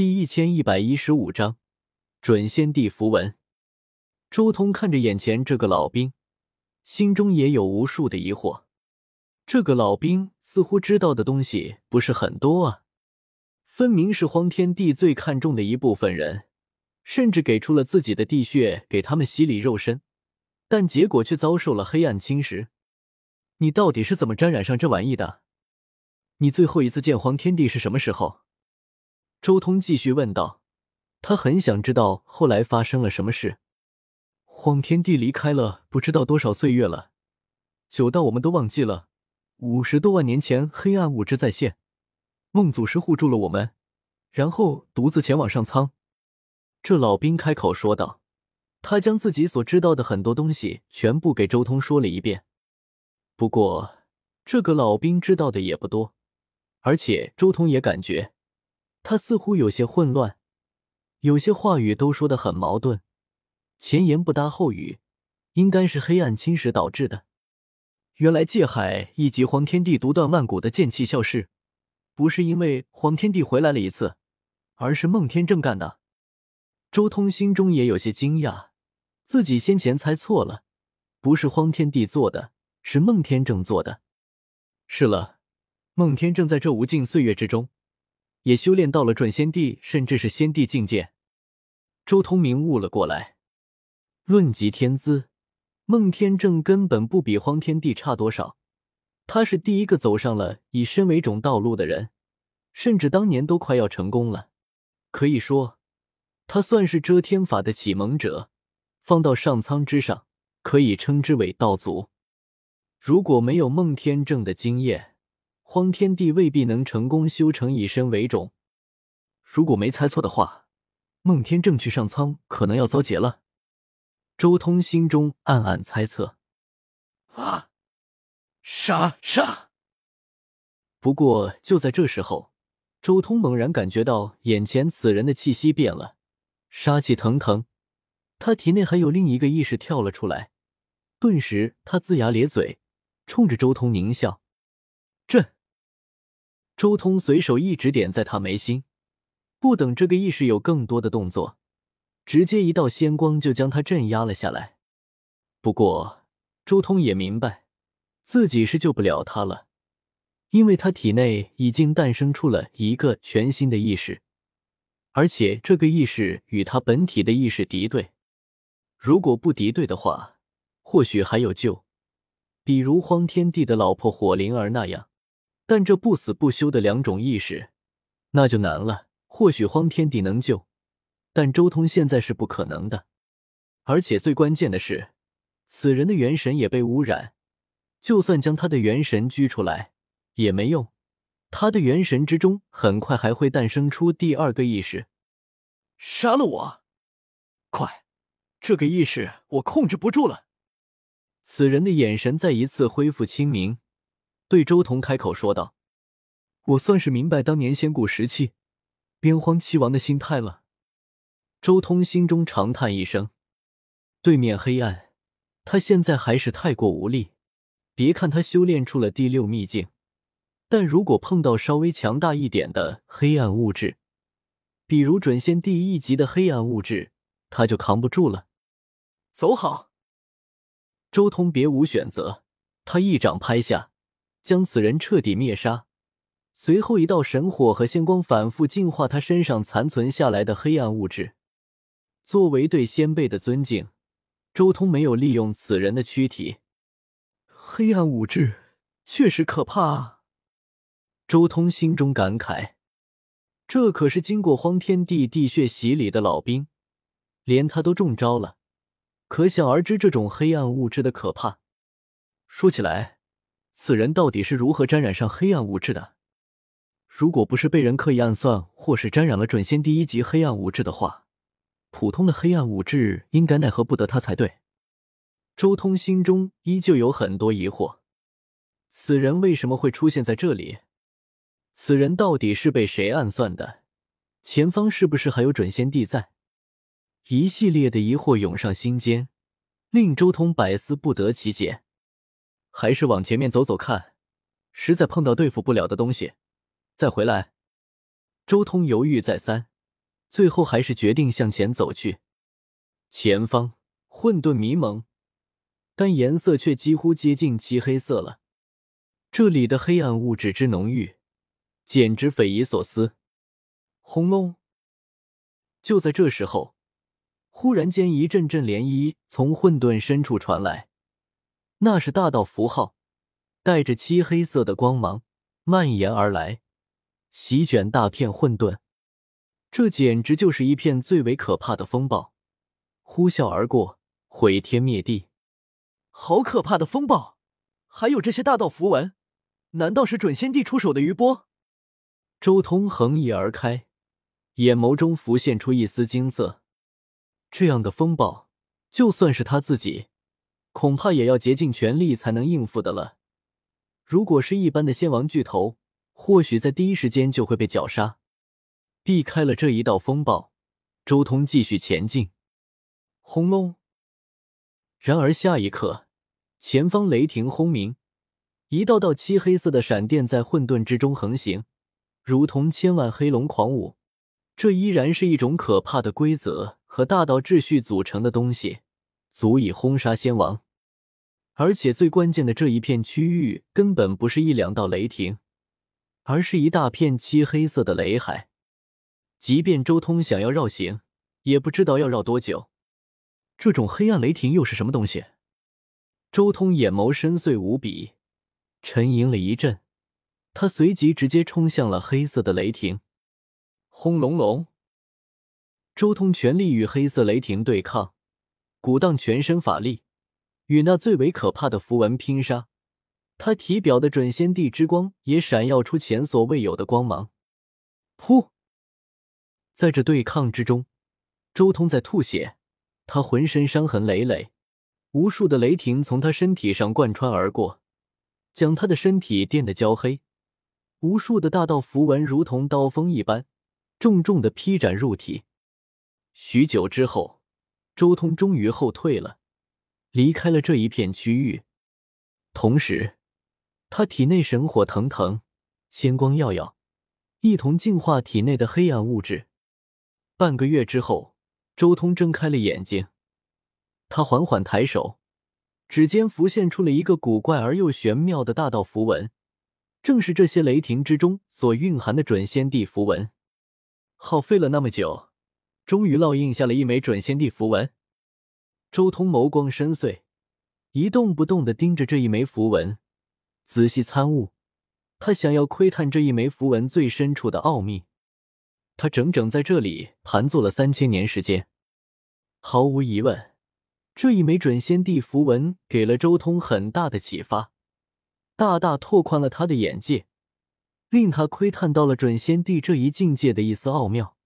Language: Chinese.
第一千一百一十五章准先帝符文。周通看着眼前这个老兵，心中也有无数的疑惑。这个老兵似乎知道的东西不是很多啊，分明是荒天帝最看重的一部分人，甚至给出了自己的地穴给他们洗礼肉身，但结果却遭受了黑暗侵蚀。你到底是怎么沾染上这玩意的？你最后一次见荒天帝是什么时候？周通继续问道。他很想知道后来发生了什么事。荒天帝离开了不知道多少岁月了，久到我们都忘记了。五十多万年前，黑暗物质再现，梦祖师护住了我们，然后独自前往上苍。这老兵开口说道。他将自己所知道的很多东西全部给周通说了一遍。不过，这个老兵知道的也不多。而且周通也感觉，他似乎有些混乱，有些话语都说的很矛盾，前言不搭后语，应该是黑暗侵蚀导致的。原来界海以及黄天帝独断万古的剑气消失，不是因为黄天帝回来了一次，而是孟天正干的。周通心中也有些惊讶，自己先前猜错了，不是荒天帝做的，是孟天正做的。是了。孟天正在这无尽岁月之中，也修炼到了准仙帝，甚至是仙帝境界。周通明悟了过来。论及天资，孟天正根本不比荒天帝差多少。他是第一个走上了以身为种道路的人，甚至当年都快要成功了。可以说，他算是遮天法的启蒙者，放到上苍之上，可以称之为道祖。如果没有孟天正的经验，荒天帝未必能成功修成以身为种。如果没猜错的话，孟天正去上苍可能要遭劫了。周通心中暗暗猜测。啊！杀杀！不过就在这时候，周通猛然感觉到眼前此人的气息变了，杀气腾腾。他体内还有另一个意识跳了出来，顿时他龇牙咧嘴，冲着周通狞笑。朕。周通随手一指点在他眉心，不等这个意识有更多的动作，直接一道仙光就将他镇压了下来。不过，周通也明白自己是救不了他了，因为他体内已经诞生出了一个全新的意识，而且这个意识与他本体的意识敌对。如果不敌对的话，或许还有救，比如荒天帝的老婆火灵儿那样。但这不死不休的两种意识，那就难了。或许荒天帝能救，但周通现在是不可能的。而且最关键的是，此人的元神也被污染，就算将他的元神拘出来也没用。他的元神之中很快还会诞生出第二个意识。杀了我！快，这个意识我控制不住了。此人的眼神再一次恢复清明。对周彤开口说道：“我算是明白当年仙古时期边荒七王的心态了。”周通心中长叹一声：“对面黑暗，他现在还是太过无力。别看他修炼出了第六秘境，但如果碰到稍微强大一点的黑暗物质，比如准仙第一级的黑暗物质，他就扛不住了。”走好！周通别无选择，他一掌拍下。将此人彻底灭杀，随后一道神火和仙光反复净化他身上残存下来的黑暗物质。作为对先辈的尊敬，周通没有利用此人的躯体。黑暗物质确实可怕啊！周通心中感慨，这可是经过荒天地地血洗礼的老兵，连他都中招了，可想而知这种黑暗物质的可怕。说起来。此人到底是如何沾染上黑暗物质的？如果不是被人刻意暗算，或是沾染了准仙第一级黑暗物质的话，普通的黑暗物质应该奈何不得他才对。周通心中依旧有很多疑惑：此人为什么会出现在这里？此人到底是被谁暗算的？前方是不是还有准仙帝在？一系列的疑惑涌上心间，令周通百思不得其解。还是往前面走走看，实在碰到对付不了的东西，再回来。周通犹豫再三，最后还是决定向前走去。前方混沌迷蒙，但颜色却几乎接近漆黑色了。这里的黑暗物质之浓郁，简直匪夷所思。轰隆！就在这时候，忽然间一阵阵涟漪从混沌深处传来，那是大道符号，带着漆黑色的光芒蔓延而来，席卷大片混沌。这简直就是一片最为可怕的风暴，呼啸而过，毁天灭地。好可怕的风暴！还有这些大道符文，难道是准仙帝出手的余波？周通横移而开。眼眸中浮现出一丝惊色，这样的风暴，就算是他自己，恐怕也要竭尽全力才能应付的了。如果是一般的仙王巨头，或许在第一时间就会被绞杀。避开了这一道风暴，周通继续前进。轰隆！然而下一刻，前方雷霆轰鸣，一道道漆黑色的闪电在混沌之中横行，如同千万黑龙狂舞。这依然是一种可怕的规则和大道秩序组成的东西，足以轰杀仙王。而且最关键的，这一片区域根本不是一两道雷霆，而是一大片漆黑色的雷海。即便周通想要绕行，也不知道要绕多久。这种黑暗雷霆又是什么东西？周通眼眸深邃无比，沉吟了一阵，他随即直接冲向了黑色的雷霆。轰隆隆！周通全力与黑色雷霆对抗，鼓荡全身法力，与那最为可怕的符文拼杀。他体表的准仙帝之光也闪耀出前所未有的光芒。噗！在这对抗之中，周通在吐血，他浑身伤痕累累，无数的雷霆从他身体上贯穿而过，将他的身体电得焦黑。无数的大道符文如同刀锋一般。重重的劈斩入体，许久之后，周通终于后退了，离开了这一片区域。同时，他体内神火腾腾，仙光耀耀，一同净化体内的黑暗物质。半个月之后，周通睁开了眼睛，他缓缓抬手，指尖浮现出了一个古怪而又玄妙的大道符文，正是这些雷霆之中所蕴含的准仙帝符文。耗费了那么久，终于烙印下了一枚准仙帝符文。周通眸光深邃，一动不动的盯着这一枚符文，仔细参悟。他想要窥探这一枚符文最深处的奥秘。他整整在这里盘坐了三千年时间。毫无疑问，这一枚准仙帝符文给了周通很大的启发，大大拓宽了他的眼界。令他窥探到了准仙帝这一境界的一丝奥妙。